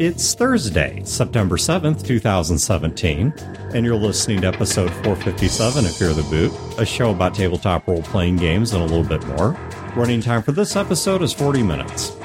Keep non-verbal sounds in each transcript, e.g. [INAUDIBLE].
It's Thursday, September 7th, 2017, and you're listening to episode 457 of Fear the Boot, a show about tabletop role playing games and a little bit more. Running time for this episode is 40 minutes.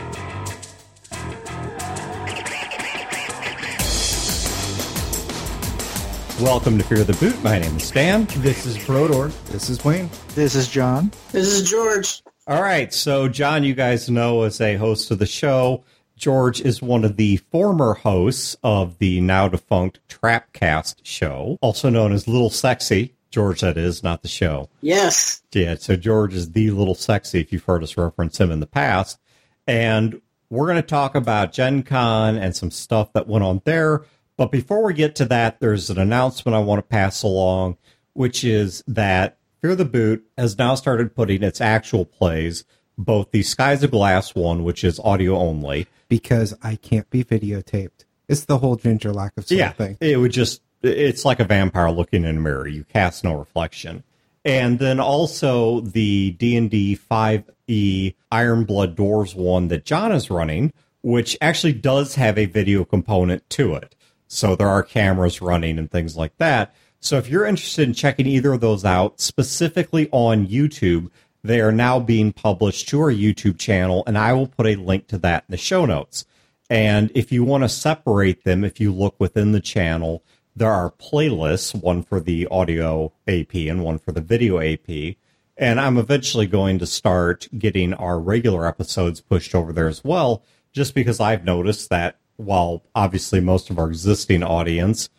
Welcome to Fear the Boot. My name is Dan. This is Brodeur. This is Wayne. This is John. This is George. All right, so John, you guys know as a host of the show, George is one of the former hosts of the now defunct Trapcast show, also known as Little Sexy. George, that is, not the show. Yes. Yeah, so George is the Little Sexy, if you've heard us reference him in the past. And we're going to talk about Gen Con and some stuff that went on there. But before we get to that, there's an announcement I want to pass along, which is that Fear the Boot has now started putting its actual plays, both the Skies of Glass one, which is audio only. Because I can't be videotaped. It's the whole ginger lack of soul yeah, thing. it would just, it's like a vampire looking in a mirror. You cast no reflection. And then also the D&D 5e Iron Blood Doors one that John is running, which actually does have a video component to it. So there are cameras running and things like that. So if you're interested in checking either of those out, specifically on YouTube, they are now being published to our YouTube channel, and I will put a link to that in the show notes. And if you want to separate them, if you look within the channel, there are playlists, one for the audio AP and one for the video AP. And I'm eventually going to start getting our regular episodes pushed over there as well, just because I've noticed that while obviously most of our existing audience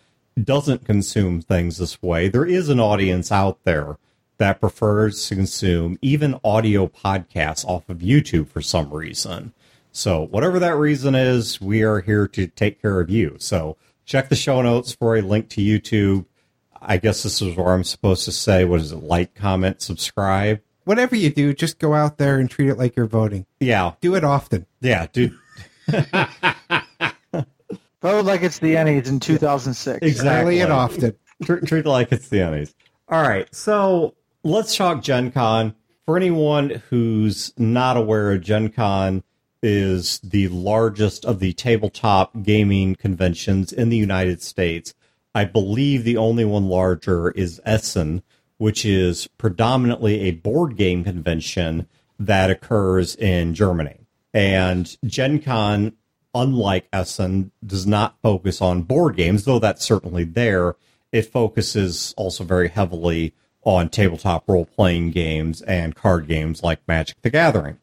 doesn't consume things this way, there is an audience out there that prefers to consume even audio podcasts off of YouTube for some reason. So, whatever that reason is, we are here to take care of you. So, check the show notes for a link to YouTube. I guess this is where I'm supposed to say, what is it, like, comment, subscribe? Whatever you do, just go out there and treat it like you're voting. Yeah. Do it often. Yeah, dude. [LAUGHS] Vote like it's the Ennies in 2006. Exactly. Early and often. treat, treat it like it's the Ennies. All right, so let's talk Gen Con. For anyone who's not aware, Gen Con is the largest of the tabletop gaming conventions in the United States. I believe the only one larger is Essen, which is predominantly a board game convention that occurs in Germany. And Gen Con, unlike Essen, does not focus on board games, though that's certainly there. It focuses also very heavily on tabletop role playing games and card games like Magic the Gathering.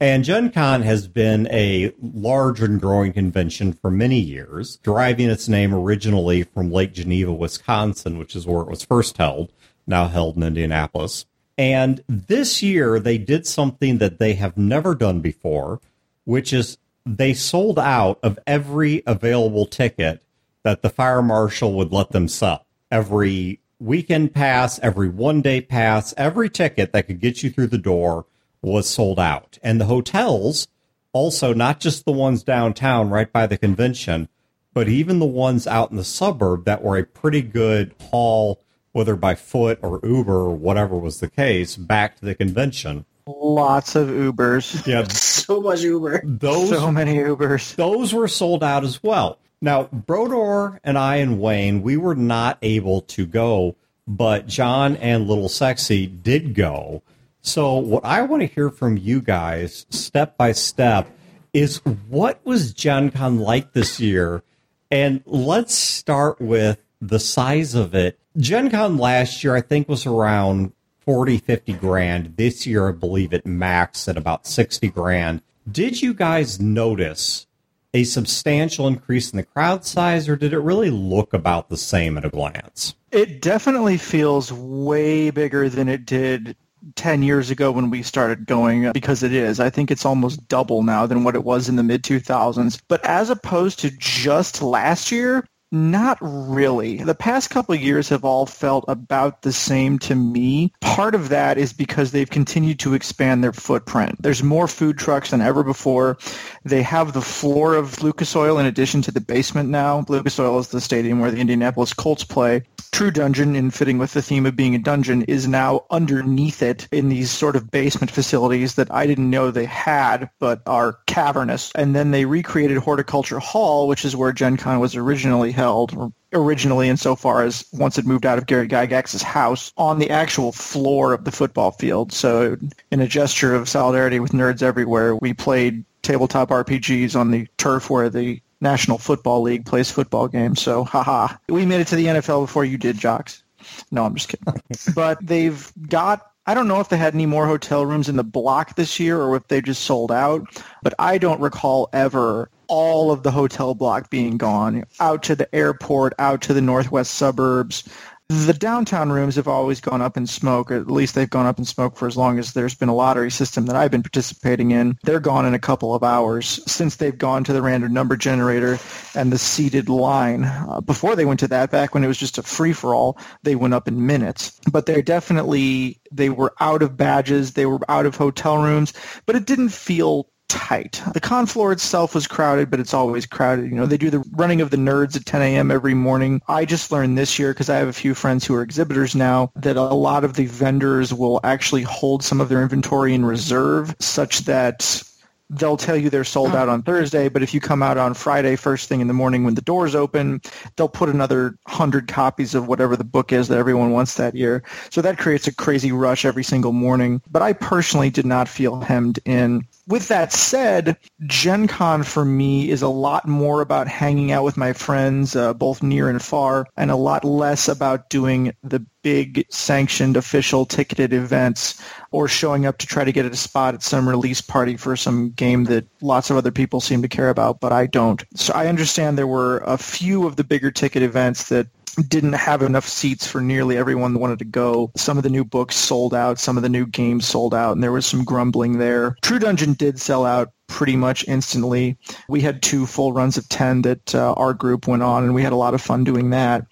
And Gen Con has been a large and growing convention for many years, deriving its name originally from Lake Geneva, Wisconsin, which is where it was first held, now held in Indianapolis. And this year they did something that they have never done before, which is they sold out of every available ticket that the fire marshal would let them sell. Every weekend pass, every one day pass, every ticket that could get you through the door was sold out. And the hotels, also not just the ones downtown right by the convention, but even the ones out in the suburb that were a pretty good haul, whether by foot or Uber or whatever was the case, back to the convention. Lots of Ubers. Yeah, [LAUGHS] So much Uber. those So many Ubers. those were sold out as well. Now, Brodeur and I and Wayne, we were not able to go, but John and Little Sexy did go. So, what I want to hear from you guys, step by step, is what was Gen Con like this year? And let's start with the size of it. Gen Con last year, I think, was around 40, 50 grand. This year, I believe it maxed at about 60 grand. Did you guys notice a substantial increase in the crowd size, or did it really look about the same at a glance? It definitely feels way bigger than it did 10 years ago when we started going uh, because it is. I think it's almost double now than what it was in the mid 2000s. But as opposed to just last year, Not really. The past couple years have all felt about the same to me. Part of that is because they've continued to expand their footprint. There's more food trucks than ever before. They have the floor of Lucas Oil in addition to the basement now. Lucas Oil is the stadium where the Indianapolis Colts play. True Dungeon, in fitting with the theme of being a dungeon, is now underneath it in these sort of basement facilities that I didn't know they had, but are cavernous. And then they recreated Horticulture Hall, which is where Gen Con was originally held, originally insofar as once it moved out of Gary Gygax's house on the actual floor of the football field. So in a gesture of solidarity with nerds everywhere, we played tabletop RPGs on the turf where the National Football League plays football games. So, haha. We made it to the NFL before you did, Jocks. No, I'm just kidding. [LAUGHS] but they've got I don't know if they had any more hotel rooms in the block this year or if they just sold out, but I don't recall ever all of the hotel block being gone out to the airport, out to the northwest suburbs, the downtown rooms have always gone up in smoke, at least they've gone up in smoke for as long as there's been a lottery system that I've been participating in. They're gone in a couple of hours since they've gone to the random number generator and the seated line. Uh, before they went to that, back when it was just a free-for-all, they went up in minutes. But they're definitely, they were out of badges, they were out of hotel rooms, but it didn't feel tight. The con floor itself was crowded, but it's always crowded. You know, they do the running of the nerds at 10 a.m. every morning. I just learned this year because I have a few friends who are exhibitors now that a lot of the vendors will actually hold some of their inventory in reserve such that they'll tell you they're sold out oh. on Thursday, but if you come out on Friday first thing in the morning when the doors open, they'll put another 100 copies of whatever the book is that everyone wants that year. So that creates a crazy rush every single morning. But I personally did not feel hemmed in. With that said, Gen Con for me is a lot more about hanging out with my friends, uh, both near and far, and a lot less about doing the big sanctioned official ticketed events or showing up to try to get a spot at some release party for some game that lots of other people seem to care about, but I don't. So I understand there were a few of the bigger ticket events that didn't have enough seats for nearly everyone that wanted to go. Some of the new books sold out, some of the new games sold out, and there was some grumbling there. True Dungeon did sell out pretty much instantly. We had two full runs of 10 that uh, our group went on, and we had a lot of fun doing that.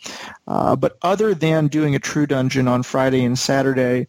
Uh, but other than doing a True Dungeon on Friday and Saturday,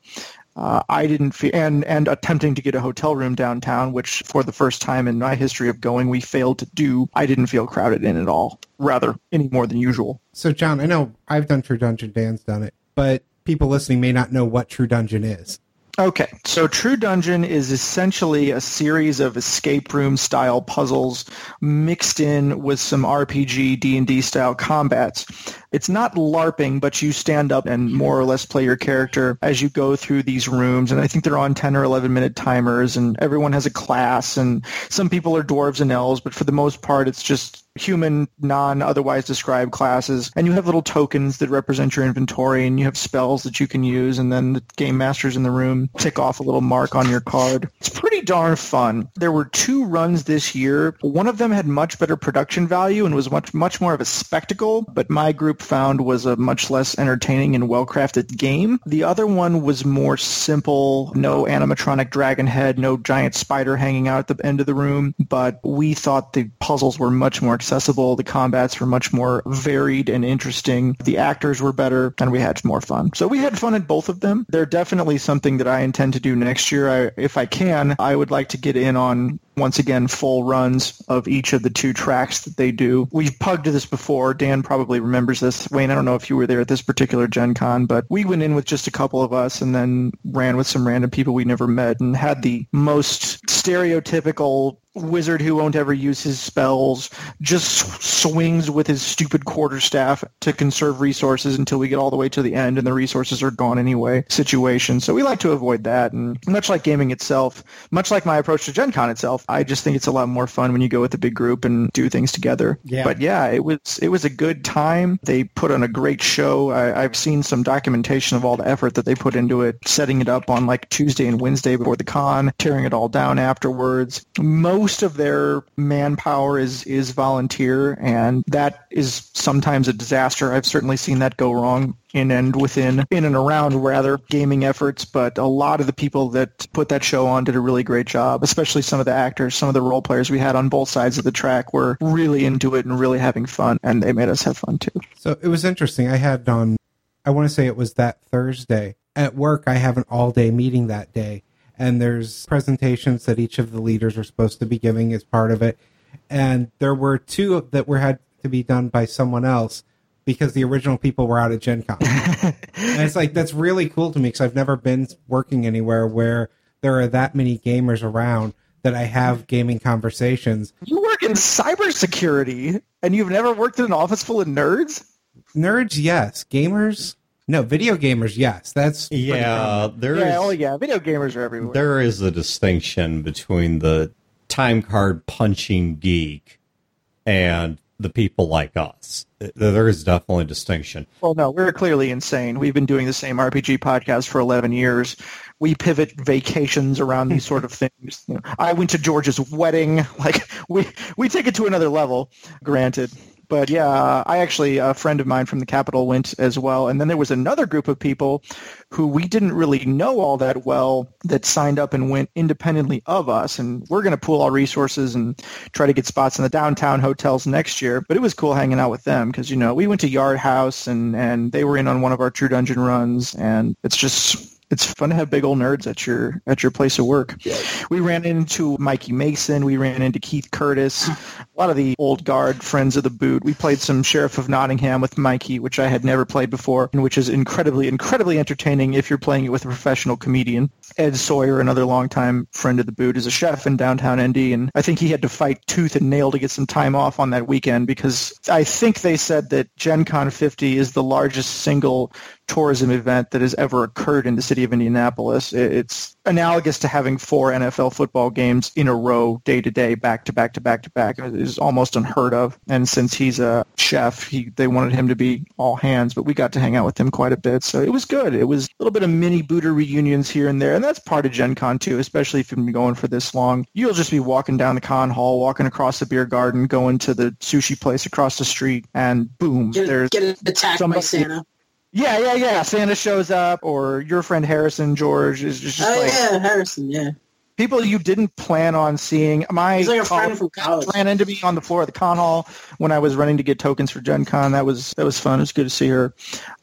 uh, I didn't feel, and, and attempting to get a hotel room downtown, which for the first time in my history of going, we failed to do. I didn't feel crowded in at all, rather, any more than usual. So, John, I know I've done True Dungeon, Dan's done it, but people listening may not know what True Dungeon is. Okay, so True Dungeon is essentially a series of escape room style puzzles mixed in with some RPG D&D style combats. It's not LARPing, but you stand up and more or less play your character as you go through these rooms. And I think they're on 10 or 11 minute timers and everyone has a class and some people are dwarves and elves, but for the most part it's just human, non-otherwise described classes, and you have little tokens that represent your inventory, and you have spells that you can use, and then the game masters in the room tick off a little mark on your card. It's pretty darn fun. There were two runs this year. One of them had much better production value and was much much more of a spectacle, but my group found was a much less entertaining and well-crafted game. The other one was more simple, no animatronic dragon head, no giant spider hanging out at the end of the room, but we thought the puzzles were much more accessible. The combats were much more varied and interesting. The actors were better, and we had more fun. So we had fun at both of them. They're definitely something that I intend to do next year. I, if I can, would like to get in on once again full runs of each of the two tracks that they do. We've pugged this before. Dan probably remembers this. Wayne, I don't know if you were there at this particular Gen Con, but we went in with just a couple of us and then ran with some random people we never met and had the most stereotypical wizard who won't ever use his spells just swings with his stupid quarterstaff to conserve resources until we get all the way to the end and the resources are gone anyway situation. So we like to avoid that. And much like gaming itself, much like my approach to Gen Con itself, I just think it's a lot more fun when you go with a big group and do things together. Yeah. But yeah, it was it was a good time. They put on a great show. I, I've seen some documentation of all the effort that they put into it, setting it up on like Tuesday and Wednesday before the con, tearing it all down afterwards. Most most of their manpower is is volunteer, and that is sometimes a disaster. I've certainly seen that go wrong in and within, in and around rather, gaming efforts. But a lot of the people that put that show on did a really great job, especially some of the actors, some of the role players we had on both sides of the track were really into it and really having fun, and they made us have fun too. So it was interesting. I had on, I want to say it was that Thursday at work. I have an all day meeting that day, and there's presentations that each of the leaders are supposed to be giving as part of it. And there were two that were had to be done by someone else because the original people were out at Gen Con. [LAUGHS] and it's like, that's really cool to me because I've never been working anywhere where there are that many gamers around that I have gaming conversations. You work in cybersecurity and you've never worked in an office full of nerds? Nerds, yes. Gamers, no. Video gamers, yes. That's Yeah, common. there is yeah, oh yeah, video gamers are everywhere. there is a distinction between the time card punching geek and the people like us. There is definitely a distinction. Well, no, we're clearly insane. We've been doing the same RPG podcast for 11 years. We pivot vacations around these sort of things. You know, I went to George's wedding. [LAUGHS] Like we we take it to another level. Granted. But yeah, I actually a friend of mine from the Capitol went as well, and then there was another group of people who we didn't really know all that well that signed up and went independently of us, and we're going to pool our resources and try to get spots in the downtown hotels next year. But it was cool hanging out with them because you know we went to Yard House and and they were in on one of our True Dungeon runs, and it's just it's fun to have big old nerds at your at your place of work. We ran into Mikey Mason. We ran into Keith Curtis. [LAUGHS] A lot of the old guard friends of the boot. We played some Sheriff of Nottingham with Mikey, which I had never played before, and which is incredibly, incredibly entertaining if you're playing it with a professional comedian. Ed Sawyer, another longtime friend of the boot, is a chef in downtown Indy, and I think he had to fight tooth and nail to get some time off on that weekend because I think they said that Gen Con 50 is the largest single tourism event that has ever occurred in the city of Indianapolis. It's analogous to having four NFL football games in a row, day to day, back to back to back to back. It is almost unheard of. And since he's a chef, he, they wanted him to be all hands, but we got to hang out with him quite a bit. So it was good. It was a little bit of mini booter reunions here and there, and that's part of Gen Con too, especially if you've been going for this long. You'll just be walking down the con hall, walking across the beer garden, going to the sushi place across the street, and boom, Get, there's get attacked by Santa. Yeah, yeah, yeah. Santa shows up, or your friend Harrison George is just, just Oh like yeah, Harrison. Yeah, people you didn't plan on seeing. My he's like a friend from college. ran into me on the floor of the con hall when I was running to get tokens for Gen Con. That was that was fun. It was good to see her.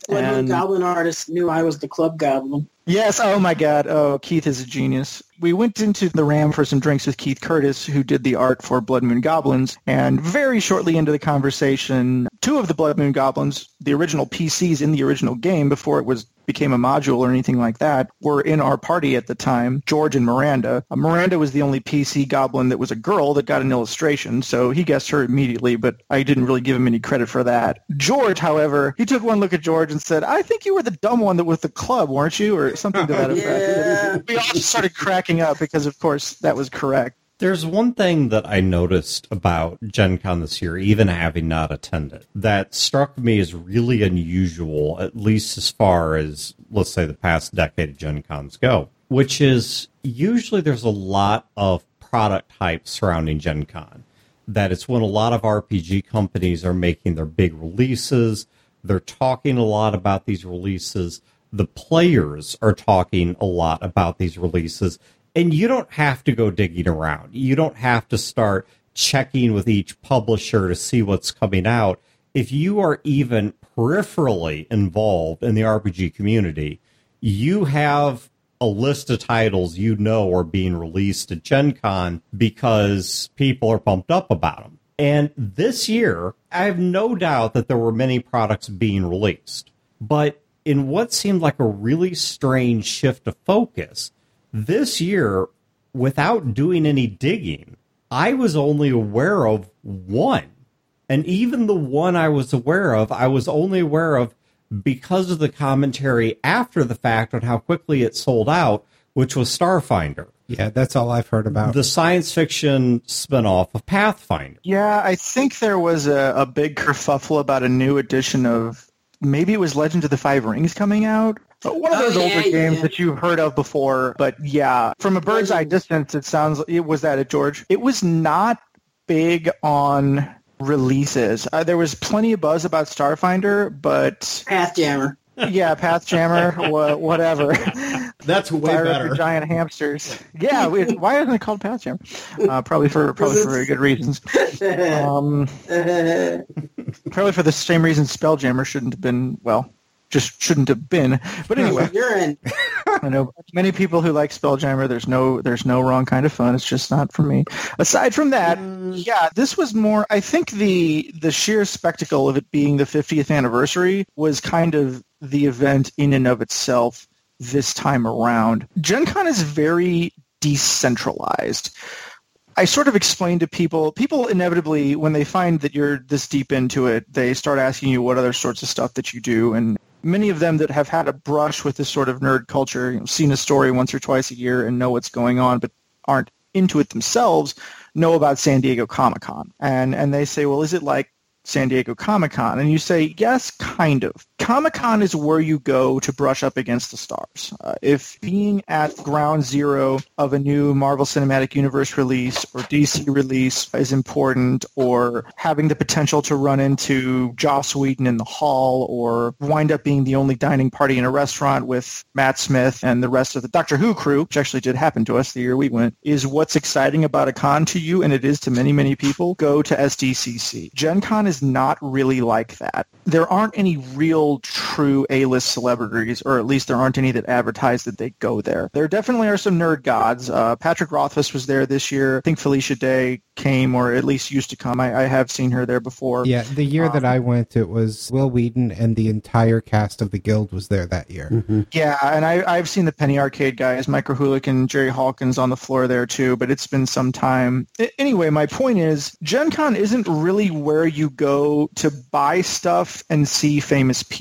When the And- Goblin artist knew I was the club goblin. Yes. Oh my God. Oh, Keith is a genius. We went into the Ram for some drinks with Keith Curtis, who did the art for Blood Moon Goblins. And very shortly into the conversation, two of the Blood Moon Goblins, the original PCs in the original game before it was became a module or anything like that, were in our party at the time, George and Miranda. Uh, Miranda was the only PC goblin that was a girl that got an illustration, so he guessed her immediately, but I didn't really give him any credit for that. George, however, he took one look at George and said, I think you were the dumb one that with the club, weren't you? Or something to that [LAUGHS] effect. Yeah. We all just started cracking up because, of course, that was correct. There's one thing that I noticed about Gen Con this year, even having not attended, that struck me as really unusual, at least as far as, let's say, the past decade of Gen Cons go, which is usually there's a lot of product hype surrounding Gen Con. That it's when a lot of RPG companies are making their big releases, they're talking a lot about these releases. The players are talking a lot about these releases and you don't have to go digging around. You don't have to start checking with each publisher to see what's coming out. If you are even peripherally involved in the RPG community, you have a list of titles you know are being released at Gen Con because people are pumped up about them. And this year, I have no doubt that there were many products being released. But in what seemed like a really strange shift of focus, this year, without doing any digging, I was only aware of one. And even the one I was aware of, I was only aware of because of the commentary after the fact on how quickly it sold out, which was Starfinder, Yeah, that's all I've heard about. the science fiction spinoff of Pathfinder. Yeah, I think there was a, a big kerfuffle about a new edition of maybe it was Legend of the Five Rings coming out. One of Oh, those yeah, older games yeah. that you've heard of before. But yeah, from a bird's eye distance, it sounds it was that it George. It was not big on releases. Uh, there was plenty of buzz about Starfinder, but Pathjammer. yeah, Path Jammer, [LAUGHS] wha- whatever. That's way Fire up better. your giant hamsters. [LAUGHS] Yeah, we, why isn't it called Path Jammer? Uh, probably for probably for very good reasons. Um, [LAUGHS] probably for the same reason Spelljammer shouldn't have been. Well, just shouldn't have been. But anyway, [LAUGHS] You're. I know many people who like Spelljammer. There's no there's no wrong kind of fun. It's just not for me. Aside from that, yeah, this was more. I think the the sheer spectacle of it being the 50th anniversary was kind of the event in and of itself this time around. Gen Con is very decentralized. I sort of explain to people, people inevitably, when they find that you're this deep into it, they start asking you what other sorts of stuff that you do. And many of them that have had a brush with this sort of nerd culture, you know, seen a story once or twice a year and know what's going on, but aren't into it themselves, know about San Diego Comic Con. And, and they say, well, is it like San Diego Comic Con? And you say, yes, kind of. Comic Con is where you go to brush up against the stars. Uh, if being at ground zero of a new Marvel Cinematic Universe release or DC release is important, or having the potential to run into Joss Whedon in the hall, or wind up being the only dining party in a restaurant with Matt Smith and the rest of the Doctor Who crew, which actually did happen to us the year we went, is what's exciting about a con to you, and it is to many, many people, go to SDCC. Gen Con is not really like that. There aren't any real true A-list celebrities, or at least there aren't any that advertise that they go there. There definitely are some nerd gods. Uh, Patrick Rothfuss was there this year. I think Felicia Day came, or at least used to come. I, I have seen her there before. Yeah, the year that I went, it was Wil Wheaton and the entire cast of the Guild was there that year. Yeah, and I, I've seen the Penny Arcade guys, Mike and Jerry Holkins on the floor there too, but it's been some time. A- Anyway, my point is, Gen Con isn't really where you go to buy stuff and see famous people.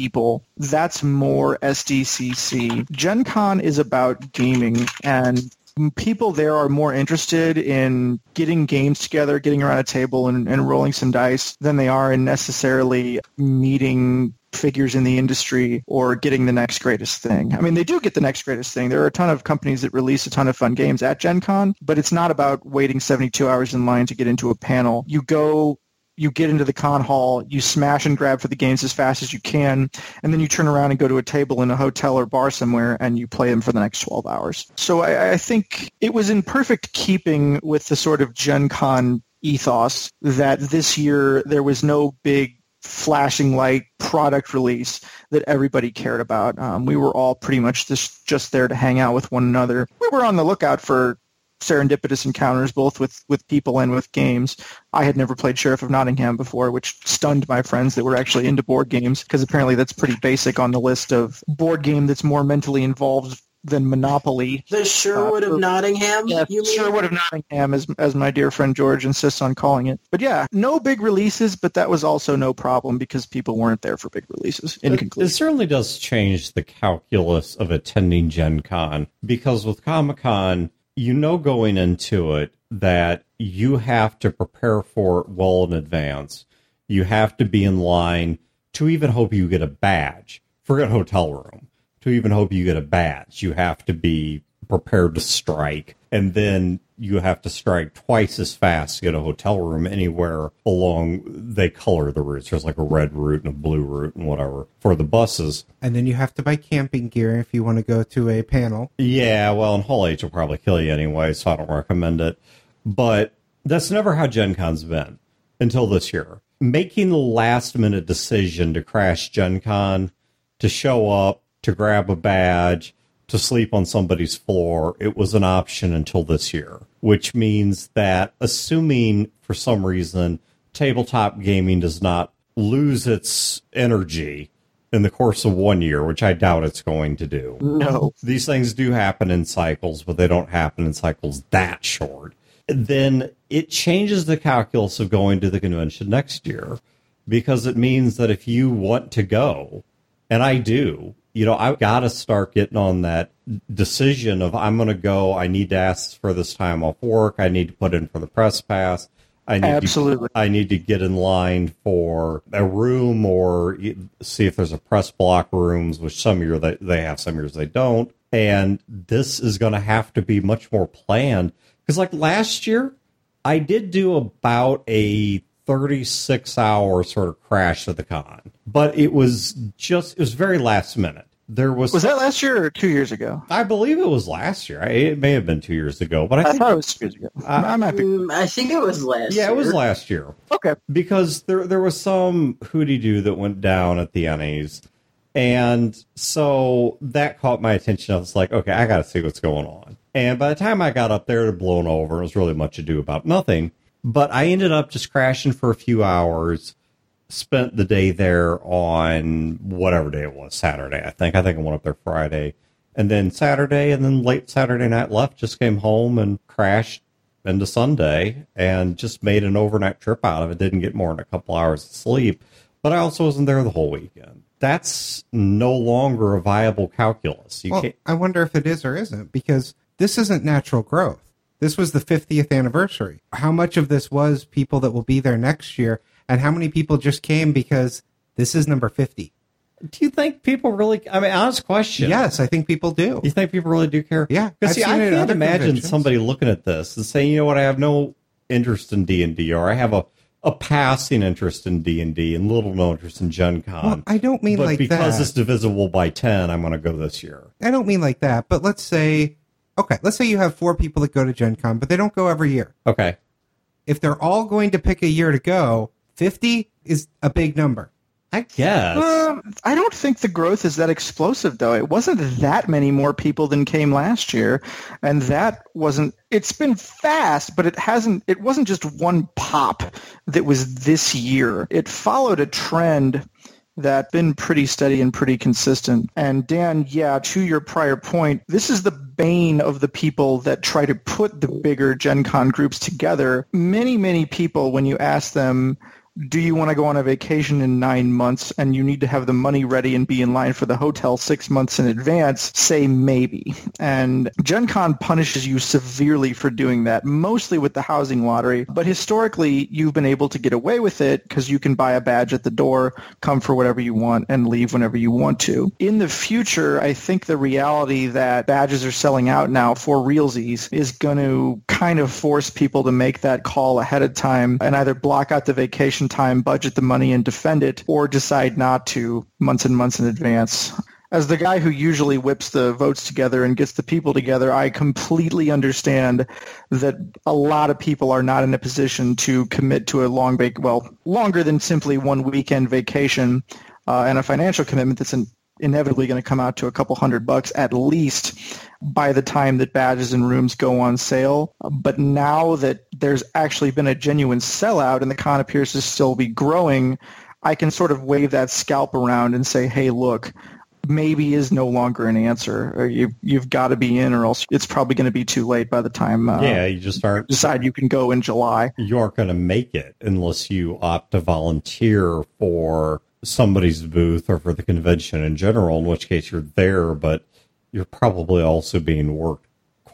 That's more SDCC. Gen Con is about gaming and people there are more interested in getting games together, getting around a table and, and rolling some dice than they are in necessarily meeting figures in the industry or getting the next greatest thing. I mean, they do get the next greatest thing. There are a ton of companies that release a ton of fun games at Gen Con, but it's not about waiting 72 hours in line to get into a panel. You go you get into the con hall, you smash and grab for the games as fast as you can, and then you turn around and go to a table in a hotel or bar somewhere and you play them for the next 12 hours. So I, I think it was in perfect keeping with the sort of Gen Con ethos that this year there was no big flashing light product release that everybody cared about. Um, we were all pretty much just, just there to hang out with one another. We were on the lookout for serendipitous encounters both with, with people and with games. I had never played Sheriff of Nottingham before, which stunned my friends that were actually into board games because apparently that's pretty basic on the list of board game that's more mentally involved than Monopoly. The Sherwood Uh, of Nottingham. Yeah, you mean? Sherwood of Nottingham, as, as my dear friend George insists on calling it. But yeah, no big releases, but that was also no problem because people weren't there for big releases. In It, it certainly does change the calculus of attending Gen Con because with Comic Con, you know going into it that you have to prepare for it well in advance. You have to be in line to even hope you get a badge. Forget hotel room. To even hope you get a badge, you have to be prepared to strike. And then you have to strike twice as fast to get a hotel room anywhere along they color the routes. There's like a red route and a blue route and whatever for the buses. And then you have to buy camping gear if you want to go to a panel. Yeah, well, in Hall H will probably kill you anyway, so I don't recommend it. But that's never how Gen Con's been until this year. Making the last minute decision to crash Gen Con, to show up, to grab a badge, to sleep on somebody's floor, it was an option until this year, which means that assuming for some reason tabletop gaming does not lose its energy in the course of one year, which I doubt it's going to do no. these things do happen in cycles, but they don't happen in cycles that short. Then it changes the calculus of going to the convention next year because it means that if you want to go, and I do, you know, I've got to start getting on that decision of I'm going to go. I need to ask for this time off work. I need to put in for the press pass. I need Absolutely. To, I need to get in line for a room or see if there's a press block rooms, which some year they, they have, some years they don't. And this is going to have to be much more planned because, like last year, I did do about a 36 hour sort of crash of the con. But it was just, it was very last minute. There was, Was that last year or two years ago? I believe it was last year. I- It may have been two years ago, but I I think, thought it was two years ago. Uh, I might be. Mm, I think it was last. yeah, it was last year. Okay. because there there was some hooty doo that went down at the Ennies, and so that caught my attention. I was like, okay, I got to see what's going on. And by the time I got up there, it had blown over. It was really much ado about nothing. But I ended up just crashing for a few hours. Spent the day there on whatever day it was, Saturday. I think. I think I went up there Friday, and then Saturday, and then late Saturday night left. Just came home and crashed into Sunday and just made an overnight trip out of it. Didn't get more than a couple hours of sleep, but I also wasn't there the whole weekend. That's no longer a viable calculus. You Well. I wonder if it is or isn't because this isn't natural growth. This was the 50th anniversary. How much of this was people that will be there next year, and how many people just came because this is number 50? Do you think people really? I mean, honest question. Yes, I think people do. You think people really do care? Yeah, Because see, I seen it at can't imagine conventions. somebody looking at this and saying, you know what, I have no interest in D and D, or I have a a passing interest in D and D and little no interest in Gen Con. Well, I don't mean but like because that. it's divisible by ten, I'm going to go this year. I don't mean like that, but let's say, okay, let's say you have four people that go to Gen Con, but they don't go every year. Okay. If they're all going to pick a year to go, 50 is a big number. I guess. Um, I don't think the growth is that explosive, though. It wasn't that many more people than came last year, and that wasn't. It's been fast, but it hasn't. It wasn't just one pop that was this year. It followed a trend that been pretty steady and pretty consistent. And Dan, yeah, to your prior point, this is the bane of the people that try to put the bigger Gen Con groups together. Many, many people, when you ask them, do you want to go on a vacation in nine months and you need to have the money ready and be in line for the hotel six months in advance, say maybe. And Gen Con punishes you severely for doing that, mostly with the housing lottery. But historically, you've been able to get away with it because you can buy a badge at the door, come for whatever you want, and leave whenever you want to. In the future, I think the reality that badges are selling out now for realsies is going to kind of force people to make that call ahead of time and either block out the vacation time, budget the money, and defend it, or decide not to months and months in advance. As the guy who usually whips the votes together and gets the people together, I completely understand that a lot of people are not in a position to commit to a long vac- well, longer than simply one weekend vacation uh, and a financial commitment that's in- inevitably going to come out to a couple hundred bucks at least by the time that badges and rooms go on sale. But now that there's actually been a genuine sellout and the con appears to still be growing, I can sort of wave that scalp around and say, hey, look, maybe is no longer an answer. You, you've got to be in or else it's probably going to be too late by the time uh, yeah, you just aren't decide you can go in July. you aren't going to make it unless you opt to volunteer for somebody's booth or for the convention in general, in which case you're there, but you're probably also being worked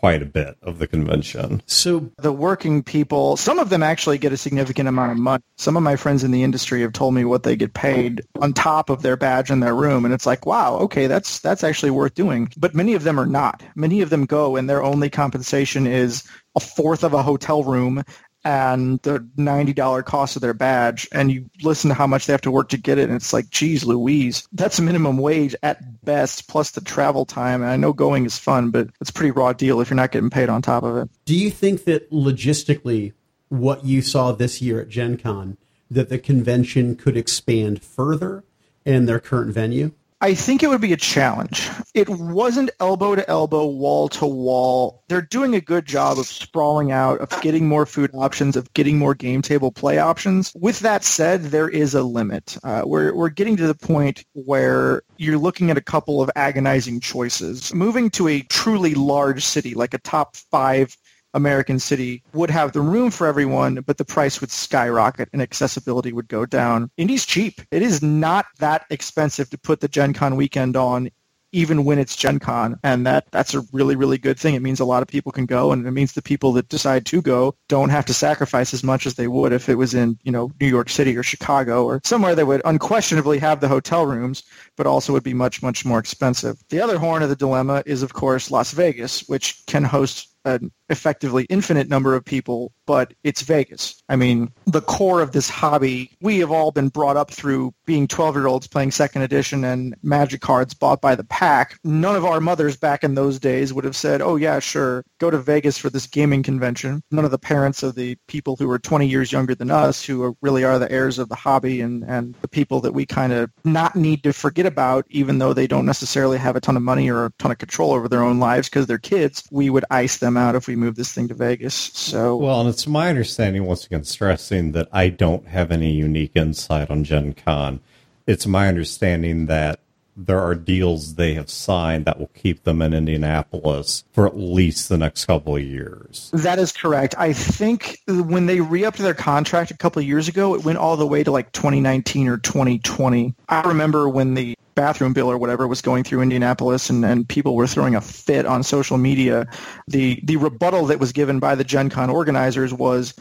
quite a bit of the convention. So the working people, some of them actually get a significant amount of money. Some of my friends in the industry have told me what they get paid on top of their badge in their room, and it's like, wow, okay, that's that's actually worth doing. But many of them are not. Many of them go, and their only compensation is a fourth of a hotel room and the ninety dollar cost of their badge. And you listen to how much they have to work to get it, and it's like, geez, Louise, that's minimum wage at best, plus the travel time. And I know going is fun, but it's a pretty raw deal if you're not getting paid on top of it. do you think that logistically what you saw this year at Gen Con, that the convention could expand further in their current venue? I think it would be a challenge. It wasn't elbow to elbow, wall to wall. They're doing a good job of sprawling out, of getting more food options, of getting more game table play options. With that said, there is a limit. Uh, we're, we're getting to the point where you're looking at a couple of agonizing choices. Moving to a truly large city, like a top five American city would have the room for everyone, but the price would skyrocket and accessibility would go down. Indy's cheap. It is not that expensive to put the Gen Con weekend on even when it's Gen Con. And that, that's a really, really good thing. It means a lot of people can go and it means the people that decide to go don't have to sacrifice as much as they would if it was in, you know, New York City or Chicago or somewhere that would unquestionably have the hotel rooms, but also would be much, much more expensive. The other horn of the dilemma is, of course, Las Vegas, which can host an effectively infinite number of people, but it's Vegas. I mean, the core of this hobby, we have all been brought up through being 12-year-olds playing second edition and magic cards bought by the pack. None of our mothers back in those days would have said, oh yeah, sure, go to Vegas for this gaming convention. None of the parents of the people who are 20 years younger than us, who are, really are the heirs of the hobby and, and the people that we kind of not need to forget about, even though they don't necessarily have a ton of money or a ton of control over their own lives because they're kids, we would ice them out if we move this thing to Vegas. So Well, and it's my understanding, once again, stressing that I don't have any unique insight on Gen Con. It's my understanding that there are deals they have signed that will keep them in Indianapolis for at least the next couple of years. That is correct. I think when they re-upped their contract a couple of years ago, it went all the way to like 2019 or 2020. I remember when the bathroom bill or whatever was going through Indianapolis and, and people were throwing a fit on social media. The the rebuttal that was given by the Gen Con organizers was,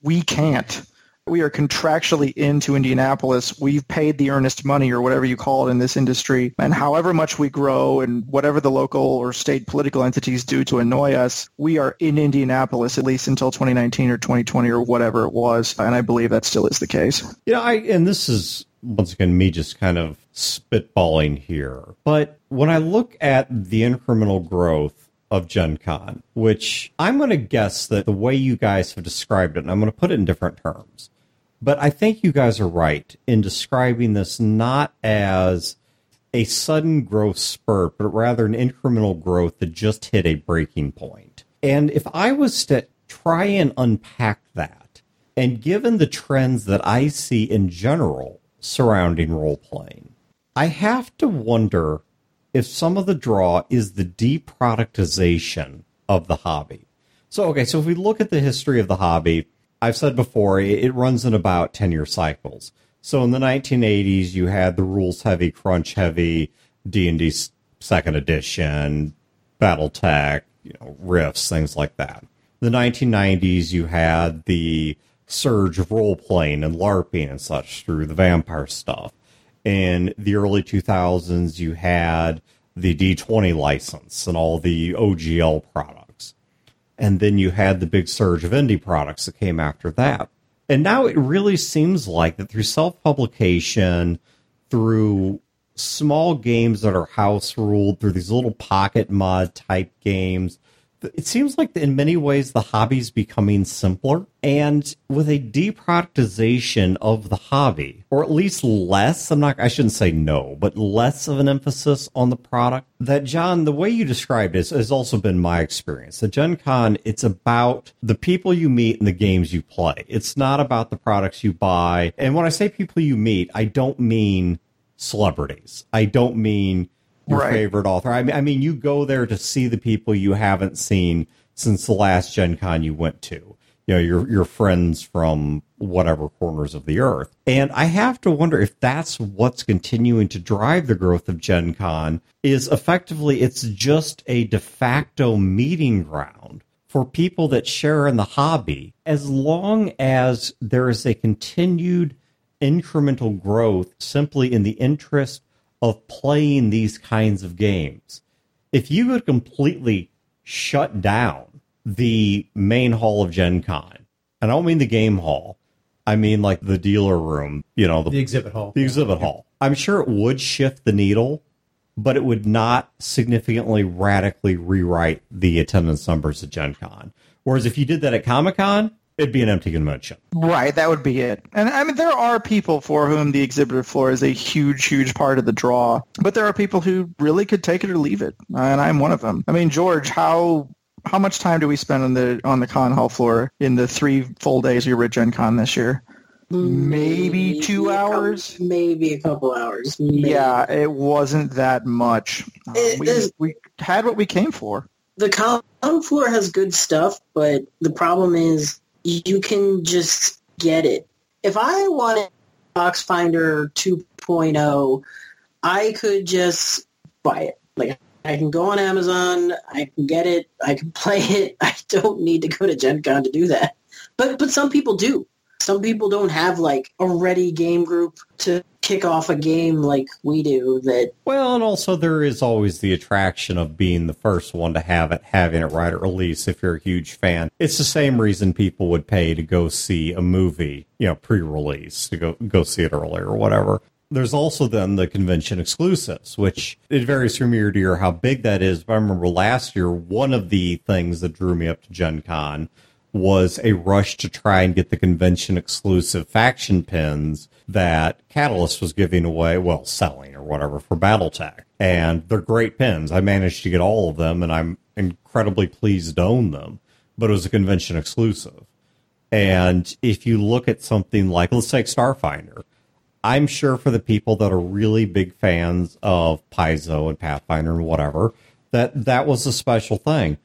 we can't. We are contractually into Indianapolis. We've paid the earnest money or whatever you call it in this industry. And however much we grow and whatever the local or state political entities do to annoy us, we are in Indianapolis at least until 2019 or 2020 or whatever it was. And I believe that still is the case. Yeah, I and this is once again me just kind of spitballing here. But when I look at the incremental growth of Gen Con, which I'm going to guess that the way you guys have described it, and I'm going to put it in different terms, but I think you guys are right in describing this not as a sudden growth spurt, but rather an incremental growth that just hit a breaking point. And if I was to try and unpack that, and given the trends that I see in general surrounding role playing, I have to wonder if some of the draw is the deproductization of the hobby. So, okay, so if we look at the history of the hobby, I've said before, it runs in about 10 year cycles. So in the 1980s, you had the rules heavy, crunch heavy, D&D second edition, Battletech, you know, Rifts, things like that. The 1990s, you had the surge of role playing and LARPing and such through the vampire stuff. In the early 2000s, you had the D20 license and all the OGL products. And then you had the big surge of indie products that came after that. And now it really seems like that through self publication, through small games that are house ruled, through these little pocket mod type games, it seems like in many ways the hobby's becoming simpler and with a deproductization of the hobby or at least less i'm not i shouldn't say no but less of an emphasis on the product that john the way you described it has also been my experience at gen con it's about the people you meet and the games you play. It's not about the products you buy. And when i say people you meet i don't mean celebrities. I don't mean your right. favorite author. I mean, I mean, you go there to see the people you haven't seen since the last Gen Con you went to. You know, your your friends from whatever corners of the earth. And I have to wonder if that's what's continuing to drive the growth of Gen Con is effectively it's just a de facto meeting ground for people that share in the hobby as long as there is a continued incremental growth simply in the interest of playing these kinds of games. If you could completely shut down the main hall of Gen Con, and I don't mean the game hall, I mean like the dealer room, you know, the, the exhibit hall. The exhibit yeah. hall. I'm sure it would shift the needle, but it would not significantly radically rewrite the attendance numbers at Gen Con. Whereas if you did that at Comic Con, it'd be an empty convention. Right, that would be it. And I mean, there are people for whom the exhibitor floor is a huge, huge part of the draw, but there are people who really could take it or leave it, uh, and I'm one of them. I mean, George, how how much time do we spend on the on the con hall floor in the three full days we were at Gen Con this year? Maybe two maybe hours. Couple, maybe a couple hours. Maybe. Yeah, it wasn't that much. Uh, it, we, we had what we came for. The con floor has good stuff, but the problem is you can just get it. If I wanted Box Finder 2.0, I could just buy it. Like I can go on Amazon, I can get it, I can [LAUGHS] play it. I don't need to go to Gen Con to do that. But but some people do. Some people don't have like a ready game group to kick off a game like we do that Well, and also there is always the attraction of being the first one to have it, having it right at release if you're a huge fan. It's the same reason people would pay to go see a movie, you know, pre-release, to go go see it earlier or whatever. There's also then the convention exclusives, which it varies from year to year how big that is. But I remember last year, one of the things that drew me up to Gen Con was a rush to try and get the convention exclusive faction pins that Catalyst was giving away, well, selling or whatever for Battletech. And they're great pins. I managed to get all of them and I'm incredibly pleased to own them, but it was a convention exclusive. And if you look at something like, let's take Starfinder, I'm sure for the people that are really big fans of Paizo and Pathfinder and whatever, that that was a special thing.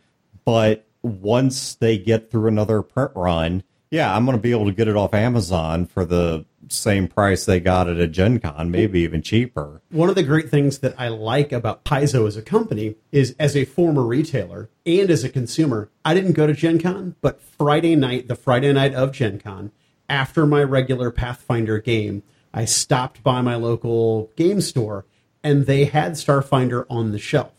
But once they get through another print run, yeah, I'm going to be able to get it off Amazon for the same price they got it at Gen Con, maybe even cheaper. One of the great things that I like about Paizo as a company is as a former retailer and as a consumer, I didn't go to Gen Con, but Friday night, the Friday night of Gen Con, after my regular Pathfinder game, I stopped by my local game store and they had Starfinder on the shelf.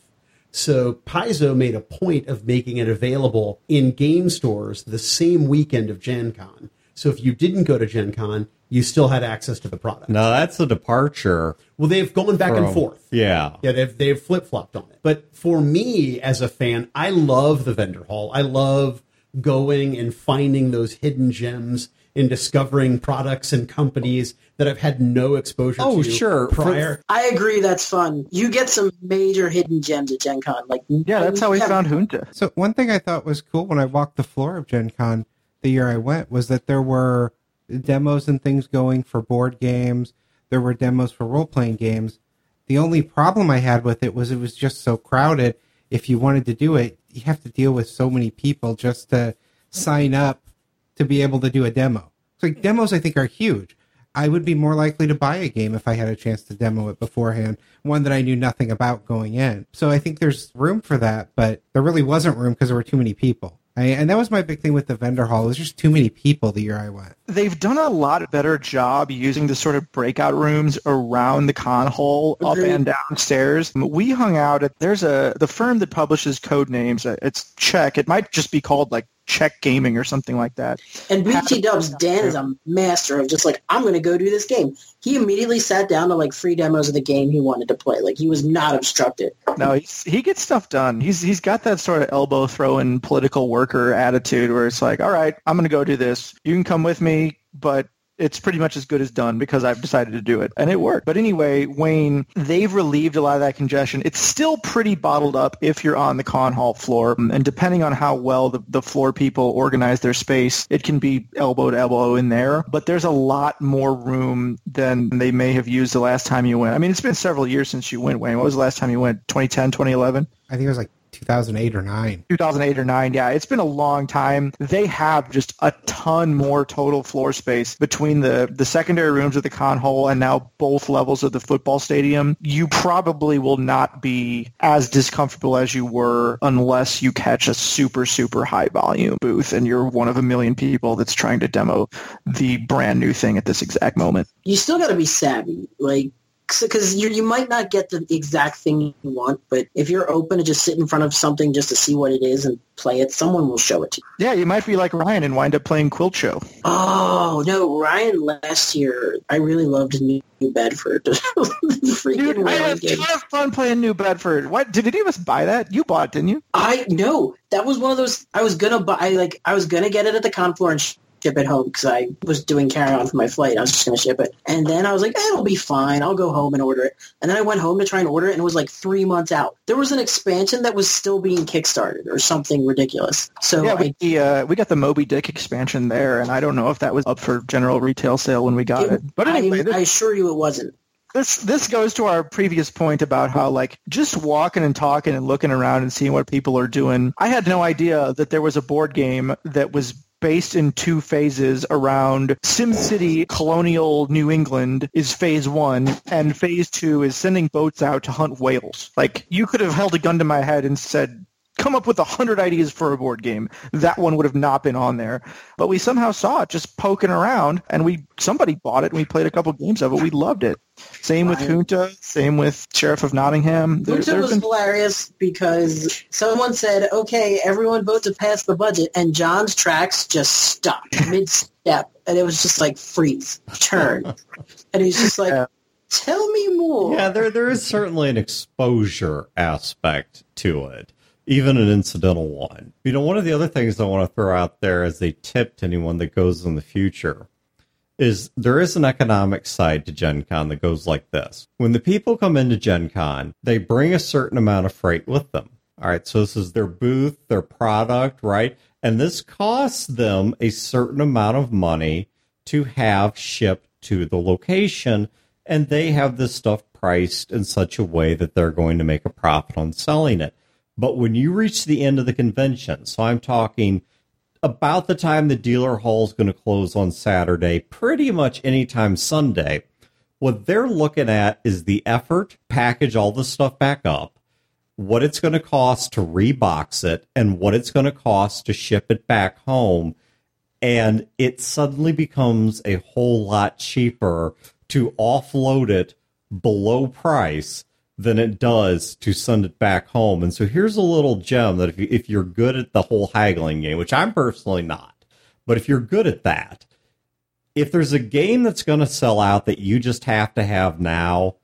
So Paizo made a point of making it available in game stores the same weekend of Gen Con. So if you didn't go to Gen Con, you still had access to the product. Now that's a departure. Well, they've gone back and forth. Yeah. Yeah, they've they've flip flopped on it. But for me as a fan, I love the vendor hall. I love going and finding those hidden gems and discovering products and companies that I've had no exposure Oh, to sure. For- prior. I agree that's fun. You get some major hidden gems at Gen Con. Like Yeah, that's how we found Junta. So one thing I thought was cool when I walked the floor of Gen Con the year I went was that there were demos and things going for board games. There were demos for role playing games. The only problem I had with it was it was just so crowded. If you wanted to do it, you have to deal with so many people just to sign up to be able to do a demo. So like demos I think are huge. I would be more likely to buy a game if I had a chance to demo it beforehand, one that I knew nothing about going in. So I think there's room for that, but there really wasn't room because there were too many people. I, and that was my big thing with the vendor hall. It was just too many people the year I went. They've done a lot better job using the sort of breakout rooms around the con hall, up and downstairs. We hung out at there's a the firm that publishes Codenames. uh, It's Czech. It might just be called like Czech Gaming or something like that. And BT Dubs, Dan is a master of just like, I'm going to go do this game. He immediately sat down to like free demos of the game he wanted to play. Like he was not obstructed. No, he's, he gets stuff done. He's he's got that sort of elbow throwing political worker attitude where it's like, all right, I'm going to go do this. You can come with me, but it's pretty much as good as done because I've decided to do it. And it worked. But anyway, Wayne, they've relieved a lot of that congestion. It's still pretty bottled up if you're on the con hall floor. And depending on how well the, the floor people organize their space, it can be elbow to elbow in there. But there's a lot more room than they may have used the last time you went. I mean, it's been several years since you went, Wayne. What was the last time you went? 2010, 2011? I think it was like 2008 or 9. 2008 or 9 yeah it's been a long time they have just a ton more total floor space between the the secondary rooms of the con hall and now both levels of the football stadium you probably will not be as discomfortable as you were unless you catch a super super high volume booth and you're one of a million people that's trying to demo the brand new thing at this exact moment You still got to be savvy. Like, because you you might not get the exact thing you want, but if you're open to just sit in front of something just to see what it is and play it, someone will show it to you. yeah you might be like ryan and wind up playing quilt show Oh no, Ryan! Last year, I really loved New Bedford. [LAUGHS] Freaking Dude, I had a ton of fun playing New Bedford. What did any of us buy that? You bought, it, didn't you? I no, that was one of those. I was gonna buy, like, I was gonna get it at the con floor and ship it home because I was doing carry on for my flight. I was just gonna ship it, and then I was like, eh, it'll be fine. I'll go home and order it. And then I went home to try and order it, and it was like three months out. There was an expansion that was still being kickstarted or something ridiculous. So yeah, I, we, the, uh, we got the Moby Dick expansion there, and I don't know if that was up for general retail sale when we got it. But anyway, I, this, I assure you, it wasn't. this this goes to our previous point about how like just walking and talking and looking around and seeing what people are doing. I had no idea that there was a board game that was based in two phases around SimCity colonial New England is phase one and phase two is sending boats out to hunt whales. Like you could have held a gun to my head and said come up with a hundred ideas for a board game, that one would have not been on there. But we somehow saw it just poking around, and we somebody bought it, and we played a couple games of it. We loved it. Same with Junta. Same with Sheriff of Nottingham. There, Junta there was been hilarious because someone said, "Okay, everyone vote to pass the budget," and John's tracks just stopped [LAUGHS] mid-step, and it was just like freeze, turn, and he's just like, Yeah. "Tell me more." Yeah, there there is certainly an exposure aspect to it, even an incidental one. You know, one of the other things I want to throw out there as a tip to anyone that goes in the future is there is an economic side to Gen Con that goes like this. When the people come into Gen Con, they bring a certain amount of freight with them. All right, so this is their booth, their product, right? And this costs them a certain amount of money to have shipped to the location. And they have this stuff priced in such a way that they're going to make a profit on selling it. But when you reach the end of the convention, so I'm talking about the time the dealer hall is going to close on Saturday, pretty much anytime Sunday, what they're looking at is the effort, package all the stuff back up, what it's going to cost to rebox it, and what it's going to cost to ship it back home. And it suddenly becomes a whole lot cheaper to offload it below price than it does to send it back home. And so here's a little gem that if, you, if you're good at the whole haggling game, which I'm personally not, but if you're good at that, if there's a game that's going to sell out that you just have to have now,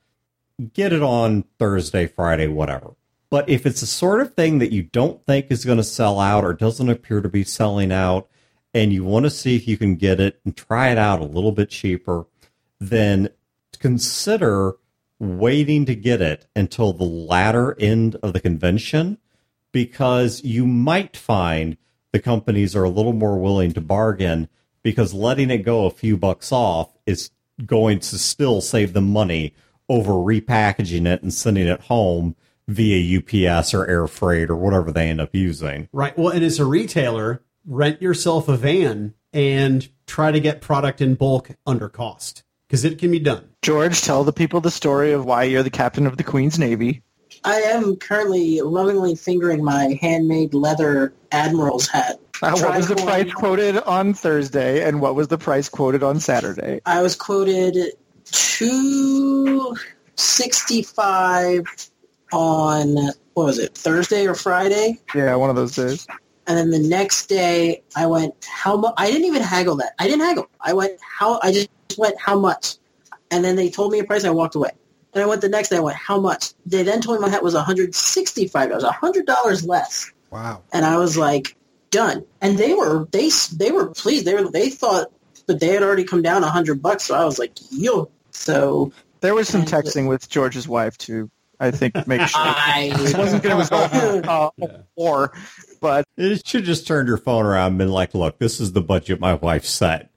get it on Thursday, Friday, whatever. But if it's the sort of thing that you don't think is going to sell out or doesn't appear to be selling out, and you want to see if you can get it and try it out a little bit cheaper, then consider waiting to get it until the latter end of the convention because you might find the companies are a little more willing to bargain because letting it go a few bucks off is going to still save them money over repackaging it and sending it home via UPS or air freight or whatever they end up using. Right. Well, and as a retailer, rent yourself a van and try to get product in bulk under cost because it can be done. George, tell the people the story of why you're the captain of the Queen's Navy. I am currently lovingly fingering my handmade leather admiral's hat. Uh, what was the price quoted on Thursday, and what was the price quoted on Saturday? I was quoted two sixty five on what was it Thursday or Friday, Yeah, one of those days. and then the next day I went how much? I didn't even haggle that. I didn't haggle. I went how I just went how much, and then they told me a price. and I walked away. And I went the next day. I went how much? They then told me my hat was one hundred sixty five dollars, hundred dollars less. Wow. and I was like, done. And they were they they were pleased. They were they thought, but they had already come down a hundred bucks. So I was like, yo. So There was some texting with George's wife to, I think, make [LAUGHS] sure. I [LAUGHS] This wasn't going to result in uh, war, but You should just turned your phone around and been like, look, this is the budget my wife set.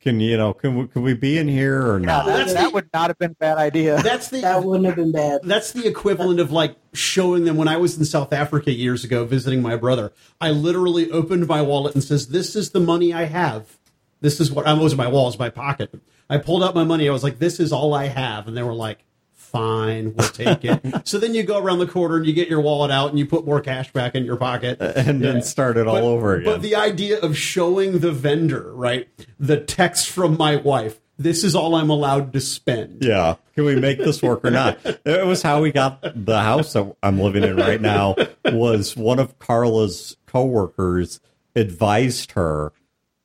Can you know, can we, can we be in here or not? that, that's that the- would not have been a bad idea. That's the that wouldn't have been bad. That's the equivalent of like showing them when I was in South Africa years ago visiting my brother. I literally opened my wallet and says, "This is the money I have. This is what I was in my wallet, my pocket." I pulled out my money. I was like, "This is all I have," and they were like, "Fine, we'll take it." [LAUGHS] so then you go around the corner and you get your wallet out and you put more cash back in your pocket uh, and then start it all but, over again. But the idea of showing the vendor, right, the text from my wife, this is all I'm allowed to spend. Yeah. Can we make this work or not? [LAUGHS] It was how we got the house that I'm living in right now was one of Carla's coworkers advised her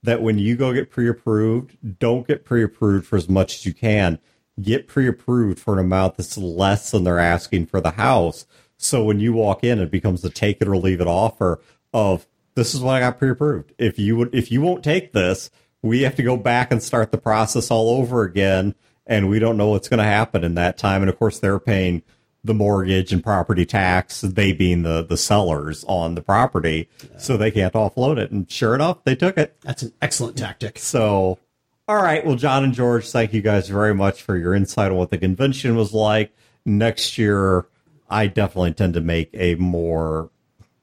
that when you go get pre-approved, don't get pre-approved for as much as you can. Get pre-approved for an amount that's less than they're asking for the house. So when you walk in, it becomes a take it or leave it offer of this is what I got pre-approved. If you would, if you won't take this, we have to go back and start the process all over again. And we don't know what's going to happen in that time. And of course, they're paying the mortgage and property tax, they being the, the sellers on the property. So they can't offload it. And sure enough, they took it. That's an excellent tactic. So, all right. Well, John and George, thank you guys very much for your insight on what the convention was like. Next year, I definitely intend to make a more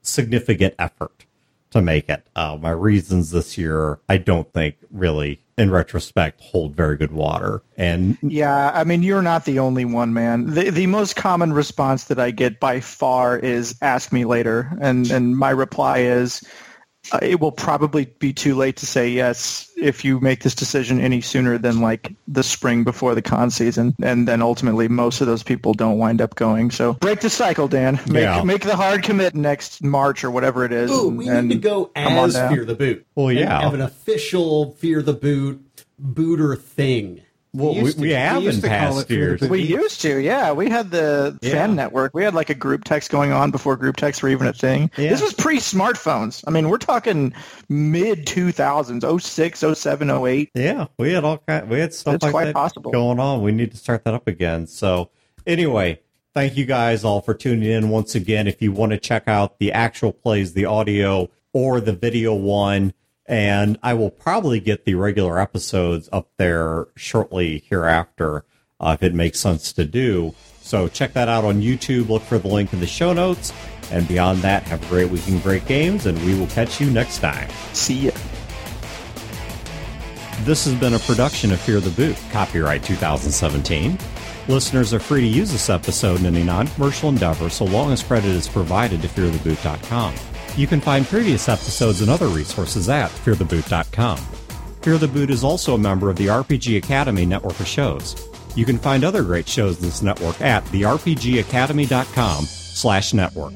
significant effort to make it. Uh, my reasons this year, I don't think really in retrospect hold very good water. And Yeah, I mean, you're not the only one, man. The the most common response that I get by far is "ask me later," and and my reply is, Uh, "It will probably be too late to say yes if you make this decision any sooner than like the spring before the con season." And then ultimately, most of those people don't wind up going. So break the cycle, Dan. Make Yeah. make the hard commit next March or whatever it is. Ooh, and- we and need to go come as. Fear the Boot. Well, yeah. have an official Fear the Boot booter thing. Well, we, used to- we we have used in call past it years. We used to, yeah. We had the Yeah. fan network. We had like a group text going on before group texts were even a thing. Yeah. This was pre-smartphones. I mean, we're talking mid 2000s, 06, 07, 08. Yeah, we had all kind. We had stuff It's like quite that possible. going on. We need to start that up again. So, anyway, thank you guys all for tuning in once again. If you want to check out the actual plays, the audio or the video one, and I will probably get the regular episodes up there shortly hereafter uh, if it makes sense to do. So check that out on YouTube. Look for the link in the show notes. And beyond that, have a great week in great games, and we will catch you next time. See ya. This has been a production of Fear the Boot, copyright 2017. Listeners are free to use this episode in any non commercial endeavor so long as credit is provided to feartheboot.com. You can find previous episodes and other resources at feartheboot.com. Fear the Boot is also a member of the RPG Academy network of shows. You can find other great shows in this network at therpgacademy.com slash network.